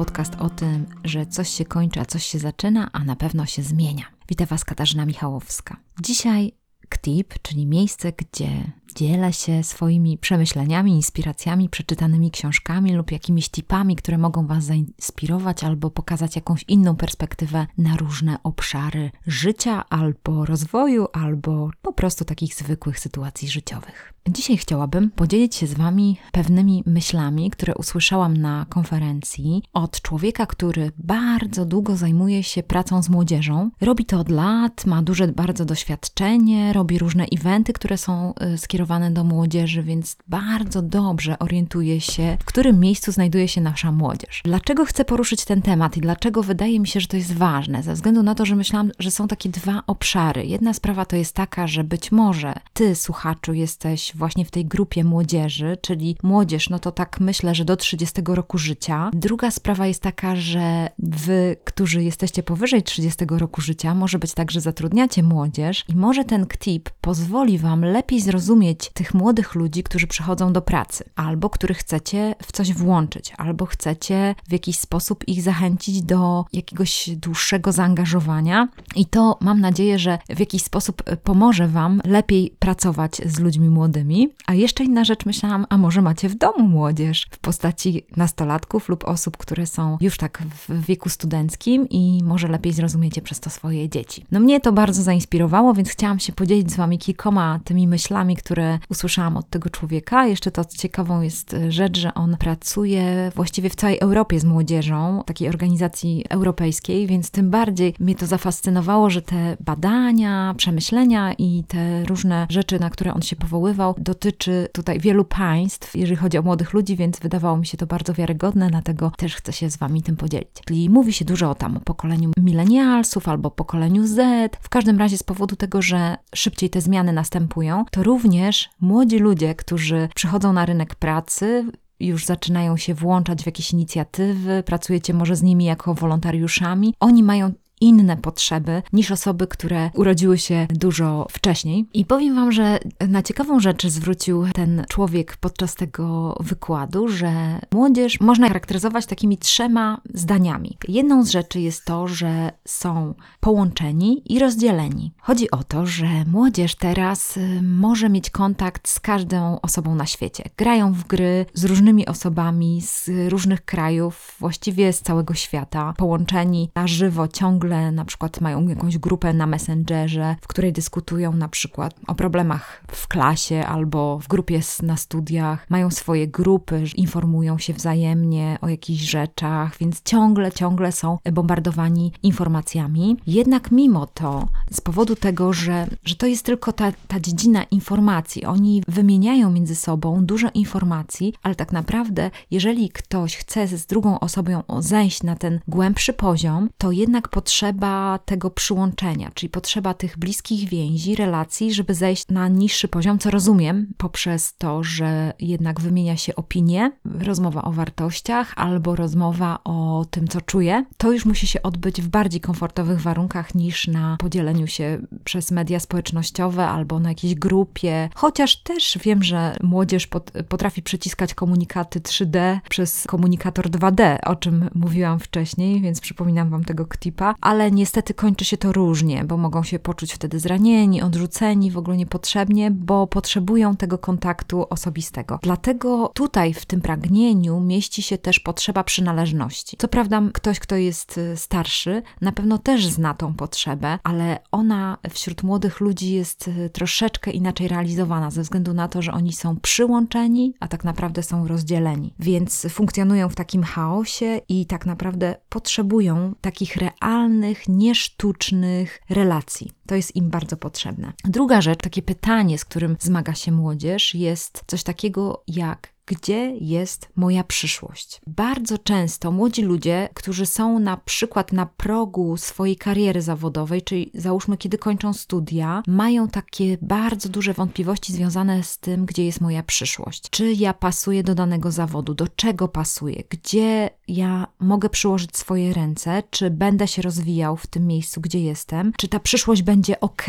podcast o tym, że coś się kończy, a coś się zaczyna, a na pewno się zmienia. Witam Was Katarzyna Michałowska. Dzisiaj KTIP, czyli miejsce, gdzie dzielę się swoimi przemyśleniami, inspiracjami, przeczytanymi książkami lub jakimiś tipami, które mogą Was zainspirować albo pokazać jakąś inną perspektywę na różne obszary życia albo rozwoju, albo po prostu takich zwykłych sytuacji życiowych. Dzisiaj chciałabym podzielić się z Wami pewnymi myślami, które usłyszałam na konferencji od człowieka, który bardzo długo zajmuje się pracą z młodzieżą. Robi to od lat, ma duże bardzo doświadczenie, robi różne eventy, które są y, skierowane do młodzieży, więc bardzo dobrze orientuje się, w którym miejscu znajduje się nasza młodzież. Dlaczego chcę poruszyć ten temat i dlaczego wydaje mi się, że to jest ważne? Ze względu na to, że myślałam, że są takie dwa obszary. Jedna sprawa to jest taka, że być może Ty, słuchaczu, jesteś właśnie w tej grupie młodzieży, czyli młodzież, no to tak myślę, że do 30 roku życia. Druga sprawa jest taka, że wy, którzy jesteście powyżej 30 roku życia, może być tak, że zatrudniacie młodzież i może ten KTIP pozwoli wam lepiej zrozumieć tych młodych ludzi, którzy przychodzą do pracy, albo których chcecie w coś włączyć, albo chcecie w jakiś sposób ich zachęcić do jakiegoś dłuższego zaangażowania. I to mam nadzieję, że w jakiś sposób pomoże wam lepiej pracować z ludźmi młodymi. A jeszcze inna rzecz myślałam, a może macie w domu młodzież w postaci nastolatków lub osób, które są już tak w wieku studenckim i może lepiej zrozumiecie przez to swoje dzieci. No mnie to bardzo zainspirowało, więc chciałam się podzielić z wami kilkoma tymi myślami, które usłyszałam od tego człowieka. Jeszcze to ciekawą jest rzecz, że on pracuje właściwie w całej Europie z młodzieżą, takiej organizacji europejskiej, więc tym bardziej mnie to zafascynowało, że te badania, przemyślenia i te różne rzeczy, na które on się powoływał, dotyczy tutaj wielu państw, jeżeli chodzi o młodych ludzi, więc wydawało mi się to bardzo wiarygodne, dlatego też chcę się z Wami tym podzielić. Czyli mówi się dużo o tam pokoleniu milenialsów albo pokoleniu Z. W każdym razie z powodu tego, że szybciej te zmiany następują, to również młodzi ludzie, którzy przychodzą na rynek pracy, już zaczynają się włączać w jakieś inicjatywy, pracujecie może z nimi jako wolontariuszami. Oni mają inne potrzeby niż osoby, które urodziły się dużo wcześniej. I powiem Wam, że na ciekawą rzecz zwrócił ten człowiek podczas tego wykładu, że młodzież można charakteryzować takimi trzema zdaniami. Jedną z rzeczy jest to, że są połączeni i rozdzieleni. Chodzi o to, że młodzież teraz y, może mieć kontakt z każdą osobą na świecie. Grają w gry z różnymi osobami z różnych krajów, właściwie z całego świata, połączeni na żywo ciągle ogóle na przykład mają jakąś grupę na Messengerze, w której dyskutują na przykład o problemach w klasie albo w grupie na studiach, mają swoje grupy, informują się wzajemnie o jakichś rzeczach, więc ciągle, ciągle są bombardowani informacjami. Jednak mimo to, z powodu tego, że, że to jest tylko ta, ta dziedzina informacji, oni wymieniają między sobą dużo informacji, ale tak naprawdę, jeżeli ktoś chce z drugą osobą zejść na ten głębszy poziom, to jednak potrzebuje potrzeba tego przyłączenia, czyli potrzeba tych bliskich więzi, relacji, żeby zejść na niższy poziom, co rozumiem poprzez to, że jednak wymienia się opinie, rozmowa o wartościach albo rozmowa o tym, co czuje. To już musi się odbyć w bardziej komfortowych warunkach niż na podzieleniu się przez media społecznościowe albo na jakiejś grupie. Chociaż też wiem, że młodzież potrafi przyciskać komunikaty 3D przez komunikator 2D, o czym mówiłam wcześniej, więc przypominam Wam tego ktipa ale niestety kończy się to różnie, bo mogą się poczuć wtedy zranieni, odrzuceni, w ogóle niepotrzebnie, bo potrzebują tego kontaktu osobistego. Dlatego tutaj w tym pragnieniu mieści się też potrzeba przynależności. Co prawda, ktoś, kto jest y, starszy, na pewno też zna tą potrzebę, ale ona wśród młodych ludzi jest y, troszeczkę inaczej realizowana, ze względu na to, że oni są przyłączeni, a tak naprawdę są rozdzieleni. Więc funkcjonują w takim chaosie i tak naprawdę potrzebują takich realnych, realnych, niesztucznych relacji. To jest im bardzo potrzebne. Druga rzecz, takie pytanie, z którym zmaga się młodzież, jest coś takiego jak gdzie jest moja przyszłość. Bardzo często młodzi ludzie, którzy są na przykład na progu swojej kariery zawodowej, czyli załóżmy, kiedy kończą studia, mają takie bardzo duże wątpliwości związane z tym, gdzie jest moja przyszłość. Czy ja pasuję do danego zawodu, do czego pasuję, gdzie ja mogę przyłożyć swoje ręce, czy będę się rozwijał w tym miejscu, gdzie jestem, czy ta przyszłość będzie ok.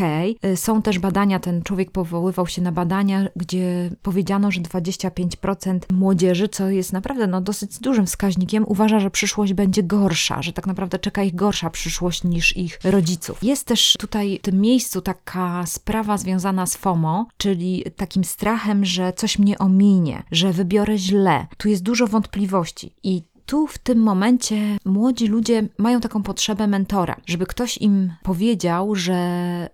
Są też badania, ten człowiek powoływał się na badania, gdzie powiedziano, że 25% młodzieży, co jest naprawdę no, dosyć dużym wskaźnikiem, uważa, że przyszłość będzie gorsza, że tak naprawdę czeka ich gorsza przyszłość niż ich rodziców. Jest też tutaj w tym miejscu taka sprawa związana z FOMO, czyli takim strachem, że coś mnie ominie, że wybiorę źle. Tu jest dużo wątpliwości i tu w tym momencie młodzi ludzie mają taką potrzebę mentora, żeby ktoś im powiedział, że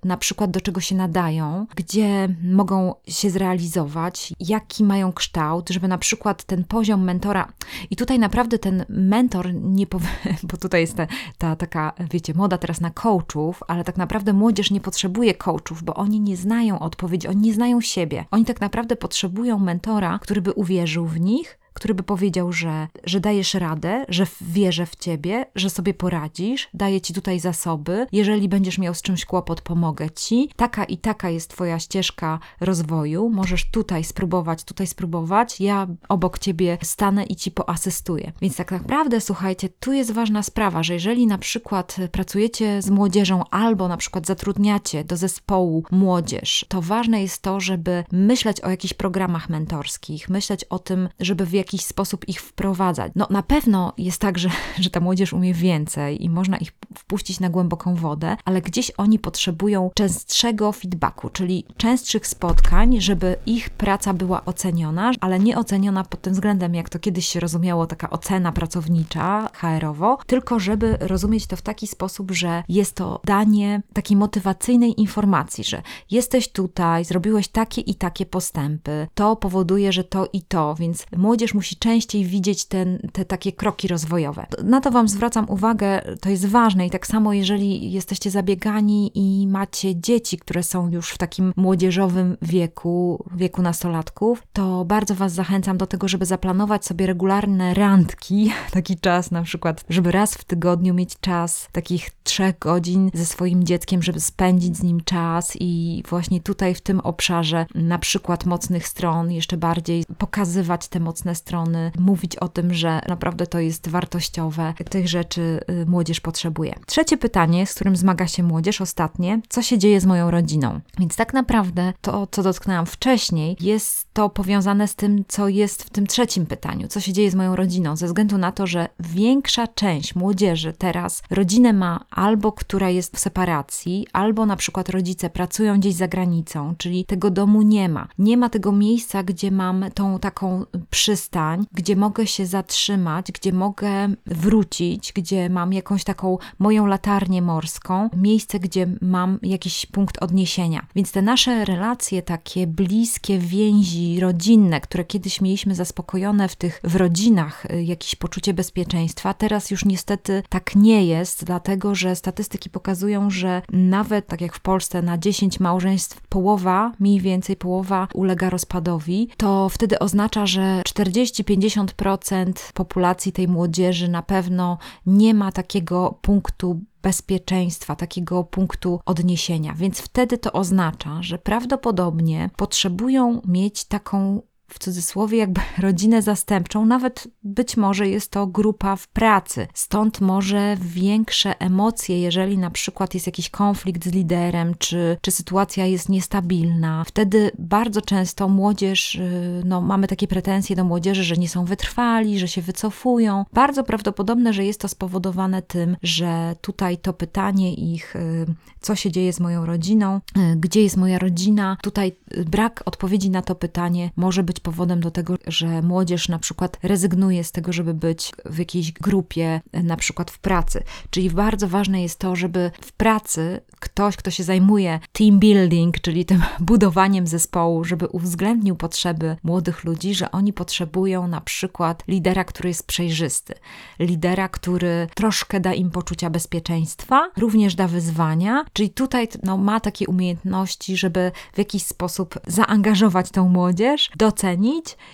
na przykład do czego się nadają, gdzie mogą się zrealizować, jaki mają kształt, żeby na przykład ten poziom mentora. I tutaj naprawdę ten mentor nie powie, bo tutaj jest ta, ta taka, wiecie, moda teraz na coachów, ale tak naprawdę młodzież nie potrzebuje coachów, bo oni nie znają odpowiedzi, oni nie znają siebie. Oni tak naprawdę potrzebują mentora, który by uwierzył w nich, który by powiedział, że, że dajesz radę, że wierzę w ciebie, że sobie poradzisz, daję ci tutaj zasoby, jeżeli będziesz miał z czymś kłopot, pomogę ci. Taka i taka jest twoja ścieżka rozwoju, możesz tutaj spróbować, tutaj spróbować, ja obok ciebie stanę i ci poasystuję. Więc tak naprawdę, słuchajcie, tu jest ważna sprawa, że jeżeli na przykład pracujecie z młodzieżą albo na przykład zatrudniacie do zespołu młodzież, to ważne jest to, żeby myśleć o jakichś programach mentorskich, myśleć o tym, żeby w jakiś sposób ich wprowadzać. No na pewno jest tak, że, że ta młodzież umie więcej i można ich wpuścić na głęboką wodę, ale gdzieś oni potrzebują częstszego feedbacku, czyli częstszych spotkań, żeby ich praca była oceniona, ale nie oceniona pod tym względem, jak to kiedyś się rozumiało, taka ocena pracownicza HR-owo, tylko żeby rozumieć to w taki sposób, że jest to danie takiej motywacyjnej informacji, że jesteś tutaj, zrobiłeś takie i takie postępy, to powoduje, że to i to, więc młodzież musi częściej widzieć ten, te takie kroki rozwojowe. Na to Wam zwracam uwagę, to jest ważne i tak samo jeżeli jesteście zabiegani i macie dzieci, które są już w takim młodzieżowym wieku, wieku nastolatków, to bardzo Was zachęcam do tego, żeby zaplanować sobie regularne randki, taki czas na przykład, żeby raz w tygodniu mieć czas takich trzech godzin ze swoim dzieckiem, żeby spędzić z nim czas i właśnie tutaj w tym obszarze na przykład mocnych stron jeszcze bardziej pokazywać te mocne strony, mówić o tym, że naprawdę to jest wartościowe, tych rzeczy y, młodzież potrzebuje. Trzecie pytanie, z którym zmaga się młodzież ostatnie, co się dzieje z moją rodziną? Więc tak naprawdę to, co dotknęłam wcześniej, jest to powiązane z tym, co jest w tym trzecim pytaniu, co się dzieje z moją rodziną, ze względu na to, że większa część młodzieży teraz rodzinę ma albo która jest w separacji, albo na przykład rodzice pracują gdzieś za granicą, czyli tego domu nie ma. Nie ma tego miejsca, gdzie mam tą taką przystań, gdzie mogę się zatrzymać, gdzie mogę wrócić, gdzie mam jakąś taką moją latarnię morską, miejsce, gdzie mam jakiś punkt odniesienia. Więc te nasze relacje, takie bliskie więzi rodzinne, które kiedyś mieliśmy zaspokojone w tych w rodzinach, y, jakieś poczucie bezpieczeństwa, teraz już niestety tak nie jest, dlatego że statystyki pokazują, że nawet tak jak w Polsce na 10 małżeństw połowa, mniej więcej połowa ulega rozpadowi, to wtedy oznacza, że 40-50% populacji tej młodzieży na pewno nie ma takiego punktu bezpieczeństwa, takiego punktu odniesienia. Więc wtedy to oznacza, że prawdopodobnie potrzebują mieć taką w cudzysłowie jakby rodzinę zastępczą, nawet być może jest to grupa w pracy. Stąd może większe emocje, jeżeli na przykład jest jakiś konflikt z liderem, czy, czy sytuacja jest niestabilna. Wtedy bardzo często młodzież, y, no mamy takie pretensje do młodzieży, że nie są wytrwali, że się wycofują. Bardzo prawdopodobne, że jest to spowodowane tym, że tutaj to pytanie ich, y, co się dzieje z moją rodziną, y, gdzie jest moja rodzina, tutaj brak odpowiedzi na to pytanie może być być powodem do tego, że młodzież na przykład rezygnuje z tego, żeby być w jakiejś grupie, na przykład w pracy. Czyli bardzo ważne jest to, żeby w pracy ktoś, kto się zajmuje team building, czyli tym budowaniem zespołu, żeby uwzględnił potrzeby młodych ludzi, że oni potrzebują na przykład lidera, który jest przejrzysty, lidera, który troszkę da im poczucia bezpieczeństwa, również da wyzwania, czyli tutaj no, ma takie umiejętności, żeby w jakiś sposób zaangażować tą młodzież,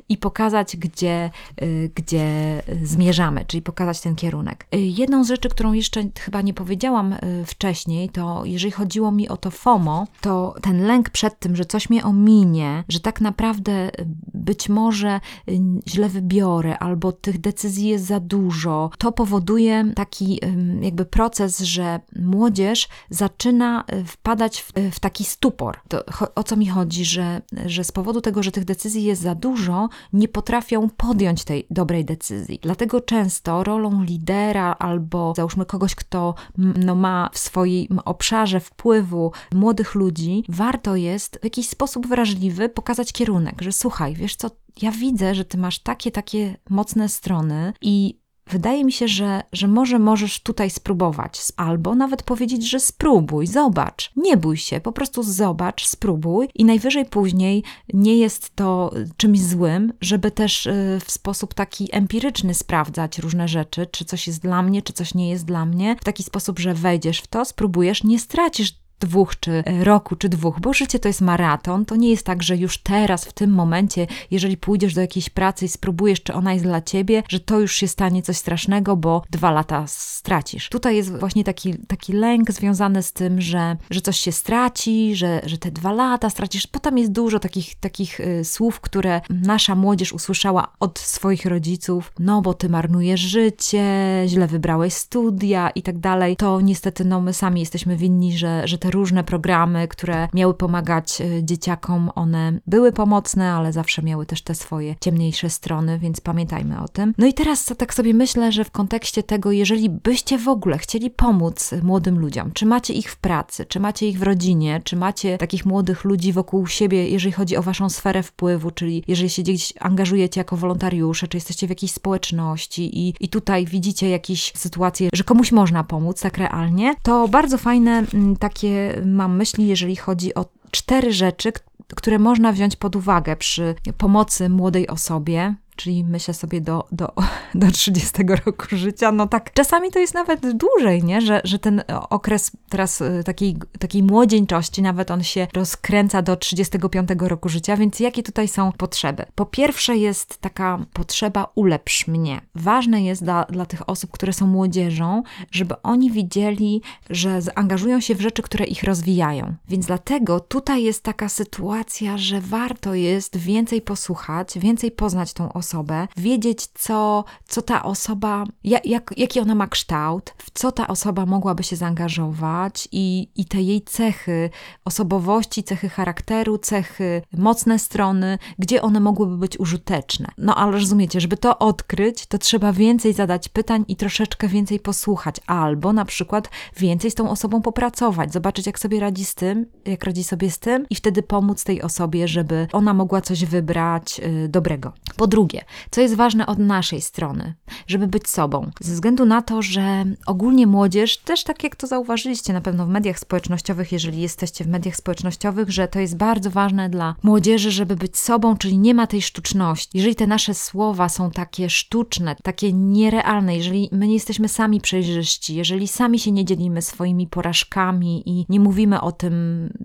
i pokazać, gdzie, y, gdzie zmierzamy, czyli pokazać ten kierunek. Y, jedną z rzeczy, którą jeszcze chyba nie powiedziałam y, wcześniej, to jeżeli chodziło mi o to FOMO, to ten lęk przed tym, że coś mnie ominie, że tak naprawdę być może źle wybiorę, albo tych decyzji jest za dużo, to powoduje taki jakby proces, że młodzież zaczyna wpadać w, w taki stupor. To, o co mi chodzi, że, że z powodu tego, że tych decyzji jest za dużo, nie potrafią podjąć tej dobrej decyzji. Dlatego często rolą lidera albo załóżmy kogoś, kto no, ma w swoim obszarze wpływu młodych ludzi, warto jest w jakiś sposób wrażliwy pokazać kierunek, że słuchaj, wiesz co, ja widzę, że ty masz takie, takie mocne strony i Wydaje mi się, że, że może możesz tutaj spróbować, albo nawet powiedzieć, że spróbuj, zobacz. Nie bój się, po prostu zobacz, spróbuj. I najwyżej później nie jest to czymś złym, żeby też y, w sposób taki empiryczny sprawdzać różne rzeczy, czy coś jest dla mnie, czy coś nie jest dla mnie, w taki sposób, że wejdziesz w to, spróbujesz, nie stracisz dwóch, czy roku, czy dwóch, bo życie to jest maraton. To nie jest tak, że już teraz, w tym momencie, jeżeli pójdziesz do jakiejś pracy i spróbujesz, czy ona jest dla ciebie, że to już się stanie coś strasznego, bo dwa lata stracisz. Tutaj jest właśnie taki, taki lęk związany z tym, że, że coś się straci, że, że te dwa lata stracisz. Potem jest dużo takich, takich y, słów, które nasza młodzież usłyszała od swoich rodziców. No, bo ty marnujesz życie, źle wybrałeś studia i tak dalej. To niestety, no, my sami jesteśmy winni, że, że te różne programy, które miały pomagać e, dzieciakom, one były pomocne, ale zawsze miały też te swoje ciemniejsze strony, więc pamiętajmy o tym. No i teraz tak sobie myślę, że w kontekście tego, jeżeli byście w ogóle chcieli pomóc młodym ludziom, czy macie ich w pracy, czy macie ich w rodzinie, czy macie takich młodych ludzi wokół siebie, jeżeli chodzi o waszą sferę wpływu, czyli jeżeli się gdzieś angażujecie jako wolontariusze, czy jesteście w jakiejś społeczności i, i tutaj widzicie jakieś sytuacje, że komuś można pomóc tak realnie, to bardzo fajne mm, mam myśli, jeżeli chodzi o cztery rzeczy, które można wziąć pod uwagę przy pomocy młodej osobie, czyli myślę sobie do, do, do 30 roku życia, no tak, czasami to jest nawet dłużej, nie? Że, że ten okres teraz y, takiej, takiej młodzieńczości, nawet on się rozkręca do 35 roku życia, więc jakie tutaj są potrzeby? Po pierwsze jest taka potrzeba ulepsz mnie. Ważne jest dla, dla tych osób, które są młodzieżą, żeby oni widzieli, że zaangażują się w rzeczy, które ich rozwijają. Więc dlatego tutaj jest taka sytuacja, że warto jest więcej posłuchać, więcej poznać tą osobę, osobę, wiedzieć, co, co ta osoba, jak, jak, jaki ona ma kształt, w co ta osoba mogłaby się zaangażować i, i te jej cechy osobowości, cechy charakteru, cechy, mocne strony, gdzie one mogłyby być użyteczne. No ale rozumiecie, żeby to odkryć, to trzeba więcej zadać pytań i troszeczkę więcej posłuchać, albo na przykład więcej z tą osobą popracować, zobaczyć, jak sobie radzi z tym, jak radzi sobie z tym, i wtedy pomóc tej osobie, żeby ona mogła coś wybrać yy, dobrego. Po drugie, co jest ważne od naszej strony, żeby być sobą. Ze względu na to, że ogólnie młodzież, też tak jak to zauważyliście na pewno w mediach społecznościowych, jeżeli jesteście w mediach społecznościowych, że to jest bardzo ważne dla młodzieży, żeby być sobą, czyli nie ma tej sztuczności. Jeżeli te nasze słowa są takie sztuczne, takie nierealne, jeżeli my nie jesteśmy sami przejrzyści, jeżeli sami się nie dzielimy swoimi porażkami i nie mówimy o tym,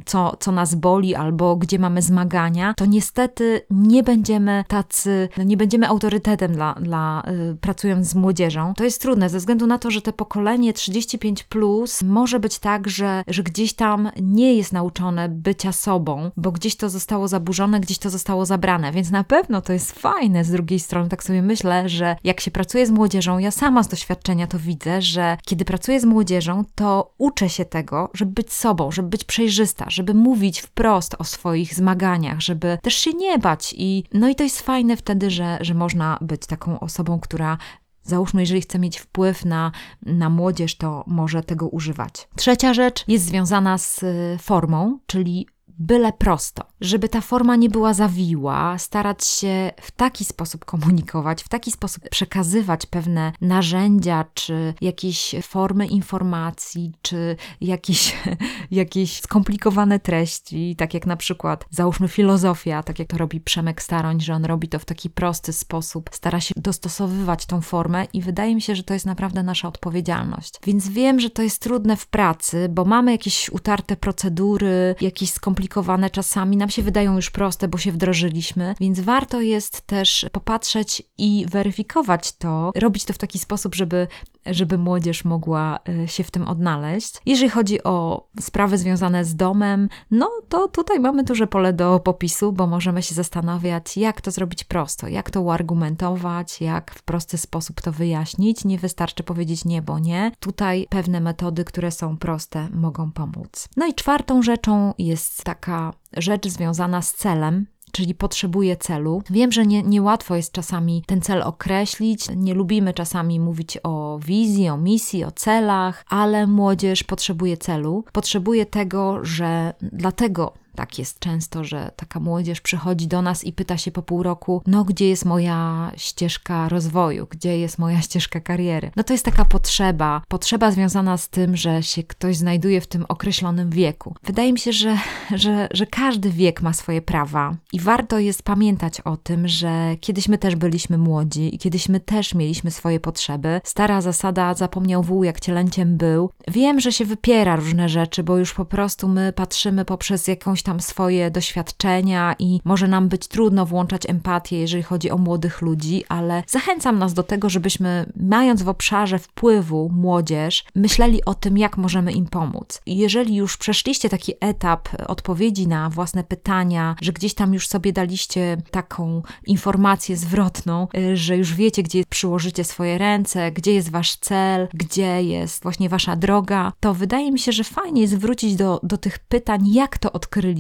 co, co nas boli albo gdzie mamy zmagania, to niestety nie będziemy tacy, no nie będziemy autorytetem dla, dla y, pracując z młodzieżą. To jest trudne ze względu na to, że te pokolenie 35 plus może być tak, że, że gdzieś tam nie jest nauczone bycia sobą, bo gdzieś to zostało zaburzone, gdzieś to zostało zabrane, więc na pewno to jest fajne. Z drugiej strony, tak sobie myślę, że jak się pracuje z młodzieżą, ja sama z doświadczenia to widzę, że kiedy pracuję z młodzieżą, to uczę się tego, żeby być sobą, żeby być przejrzysta, żeby mówić wprost o swoich zmaganiach, żeby też się nie bać i no i to jest fajne wtedy, że że, można być taką osobą, która Załóżmy, jeżeli chce mieć wpływ na, na młodzież, to może tego używać. Trzecia rzecz jest związana z y, formą, czyli byle prosto, żeby ta forma nie była zawiła, starać się w taki sposób komunikować, w taki sposób przekazywać pewne narzędzia, czy jakieś formy informacji, czy jakieś, jakieś skomplikowane treści, tak jak na przykład załóżmy filozofia, tak jak to robi Przemek Staroń, że on robi to w taki prosty sposób, stara się dostosowywać tą formę i wydaje mi się, że to jest naprawdę nasza odpowiedzialność. Więc wiem, że to jest trudne w pracy, bo mamy jakieś utarte procedury, jakieś skomplikowane skomplikowane czasami, nam się wydają już proste, bo się wdrożyliśmy, więc warto jest też popatrzeć i weryfikować to, robić to w taki sposób, żeby żeby młodzież mogła e, się w tym odnaleźć. Jeżeli chodzi o sprawy związane z domem, no to tutaj mamy duże pole do popisu, bo możemy się zastanawiać, jak to zrobić prosto, jak to uargumentować, jak w prosty sposób to wyjaśnić. Nie wystarczy powiedzieć nie, bo nie. Tutaj pewne metody, które są proste, mogą pomóc. No i czwartą rzeczą jest taka rzecz związana z celem, czyli potrzebuję celu. Wiem, że nie, niełatwo jest czasami ten cel określić, nie lubimy czasami mówić o wizji, o misji, o celach, ale młodzież potrzebuje celu, potrzebuje tego, że dlatego tak jest często, że taka młodzież przychodzi do nas i pyta się po pół roku: No, gdzie jest moja ścieżka rozwoju, gdzie jest moja ścieżka kariery? No to jest taka potrzeba, potrzeba związana z tym, że się ktoś znajduje w tym określonym wieku. Wydaje mi się, że, że, że każdy wiek ma swoje prawa i warto jest pamiętać o tym, że kiedyś my też byliśmy młodzi i kiedyś my też mieliśmy swoje potrzeby. Stara zasada zapomniał wół, jak cielęciem był. Wiem, że się wypiera różne rzeczy, bo już po prostu my patrzymy poprzez jakąś tam swoje doświadczenia i może nam być trudno włączać empatię, jeżeli chodzi o młodych ludzi, ale zachęcam nas do tego, żebyśmy, mając w obszarze wpływu młodzież, myśleli o tym, jak możemy im pomóc. Jeżeli już przeszliście taki etap odpowiedzi na własne pytania, że gdzieś tam już sobie daliście taką informację zwrotną, y, że już wiecie, gdzie przyłożycie swoje ręce, gdzie jest wasz cel, gdzie jest właśnie wasza droga, to wydaje mi się, że fajnie jest wrócić do, do tych pytań, jak to odkryliście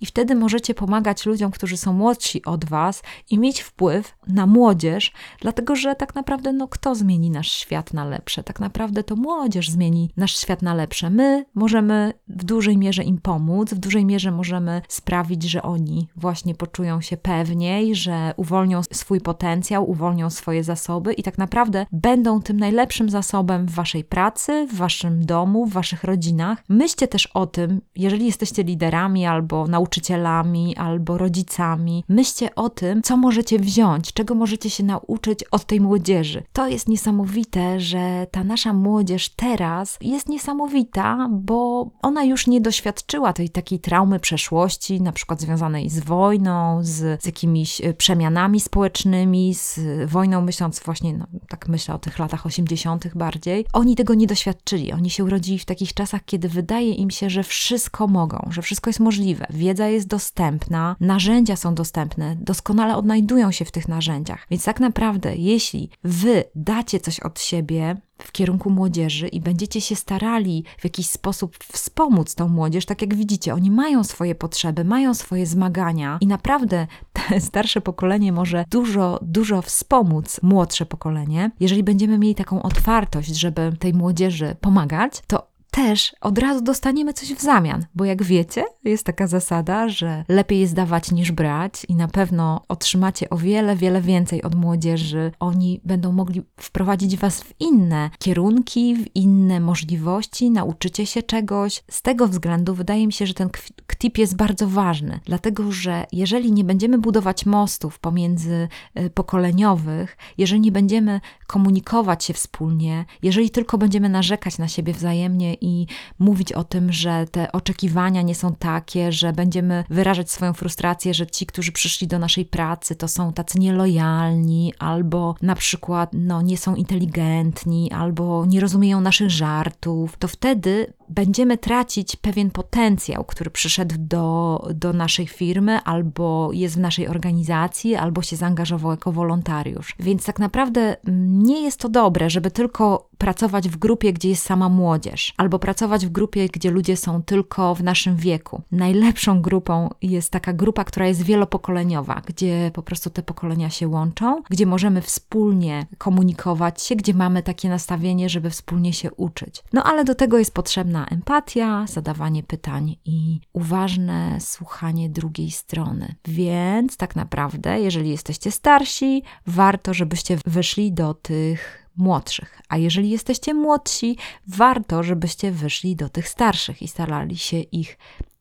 i wtedy możecie pomagać ludziom, którzy są młodsi od Was i mieć wpływ na młodzież, dlatego że tak naprawdę no kto zmieni nasz świat na lepsze? Tak naprawdę to młodzież zmieni nasz świat na lepsze. My możemy w dużej mierze im pomóc, w dużej mierze możemy sprawić, że oni właśnie poczują się pewniej, że uwolnią swój potencjał, uwolnią swoje zasoby i tak naprawdę będą tym najlepszym zasobem w Waszej pracy, w Waszym domu, w Waszych rodzinach. Myślcie też o tym, jeżeli jesteście liderami, albo nauczycielami, albo rodzicami. Myślcie o tym, co możecie wziąć, czego możecie się nauczyć od tej młodzieży. To jest niesamowite, że ta nasza młodzież teraz jest niesamowita, bo ona już nie doświadczyła tej takiej traumy przeszłości, na przykład związanej z wojną, z, z jakimiś e, przemianami społecznymi, z wojną, myśląc właśnie, no, tak myślę o tych latach 80. bardziej. Oni tego nie doświadczyli. Oni się urodzili w takich czasach, kiedy wydaje im się, że wszystko mogą, że wszystko jest możliwe. Wiedza jest dostępna, narzędzia są dostępne, doskonale odnajdują się w tych narzędziach. Więc tak naprawdę, jeśli wy dacie coś od siebie, w kierunku młodzieży i będziecie się starali w jakiś sposób wspomóc tą młodzież, tak jak widzicie, oni mają swoje potrzeby, mają swoje zmagania i naprawdę te starsze pokolenie może dużo, dużo wspomóc młodsze pokolenie. Jeżeli będziemy mieli taką otwartość, żeby tej młodzieży pomagać, to też od razu dostaniemy coś w zamian, bo jak wiecie, jest taka zasada, że lepiej jest dawać niż brać i na pewno otrzymacie o wiele, wiele więcej od młodzieży. Oni będą mogli wprowadzić was w inne kierunki, w inne możliwości, nauczycie się czegoś. Z tego względu wydaje mi się, że ten ktip jest bardzo ważny, dlatego że jeżeli nie będziemy budować mostów pomiędzy y, pokoleniowych, jeżeli nie będziemy komunikować się wspólnie, jeżeli tylko będziemy narzekać na siebie wzajemnie i mówić o tym, że te oczekiwania nie są takie, że będziemy wyrażać swoją frustrację, że ci, którzy przyszli do naszej pracy, to są tacy nielojalni, albo na przykład no, nie są inteligentni, albo nie rozumieją naszych żartów, to wtedy będziemy tracić pewien potencjał, który przyszedł do, do naszej firmy, albo jest w naszej organizacji, albo się zaangażował jako wolontariusz. Więc tak naprawdę nie jest to dobre, żeby tylko pracować w grupie, gdzie jest sama młodzież, albo pracować w grupie, gdzie ludzie są tylko w naszym wieku. Najlepszą grupą jest taka grupa, która jest wielopokoleniowa, gdzie po prostu te pokolenia się łączą, gdzie możemy wspólnie komunikować się, gdzie mamy takie nastawienie, żeby wspólnie się uczyć. No ale do tego jest potrzebna empatia, zadawanie pytań i uważne słuchanie drugiej strony. Więc tak naprawdę, jeżeli jesteście starsi, warto, żebyście wyszli do tych młodszych. A jeżeli jesteście młodsi, warto, żebyście wyszli do tych starszych i starali się ich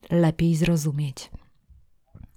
lepiej zrozumieć.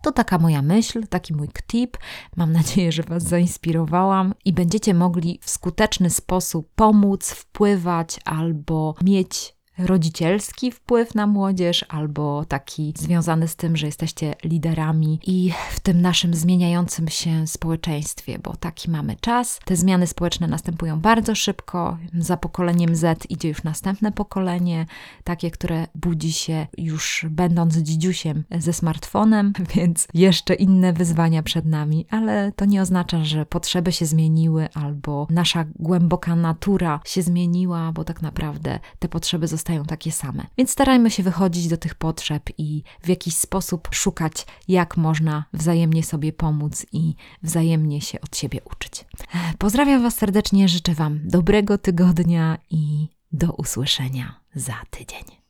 To taka moja myśl, taki mój tip. Mam nadzieję, że Was zainspirowałam i będziecie mogli w skuteczny sposób pomóc, wpływać albo mieć rodzicielski wpływ na młodzież, albo taki związany z tym, że jesteście liderami i w tym naszym zmieniającym się społeczeństwie, bo taki mamy czas. Te zmiany społeczne następują bardzo szybko. Za pokoleniem Z idzie już następne pokolenie, takie, które budzi się już będąc dzidziusiem ze smartfonem, więc jeszcze inne wyzwania przed nami, ale to nie oznacza, że potrzeby się zmieniły albo nasza głęboka natura się zmieniła, bo tak naprawdę te potrzeby zostały pozostają takie same. Więc starajmy się wychodzić do tych potrzeb i w jakiś sposób szukać, jak można wzajemnie sobie pomóc i wzajemnie się od siebie uczyć. Pozdrawiam Was serdecznie, życzę Wam dobrego tygodnia i do usłyszenia za tydzień.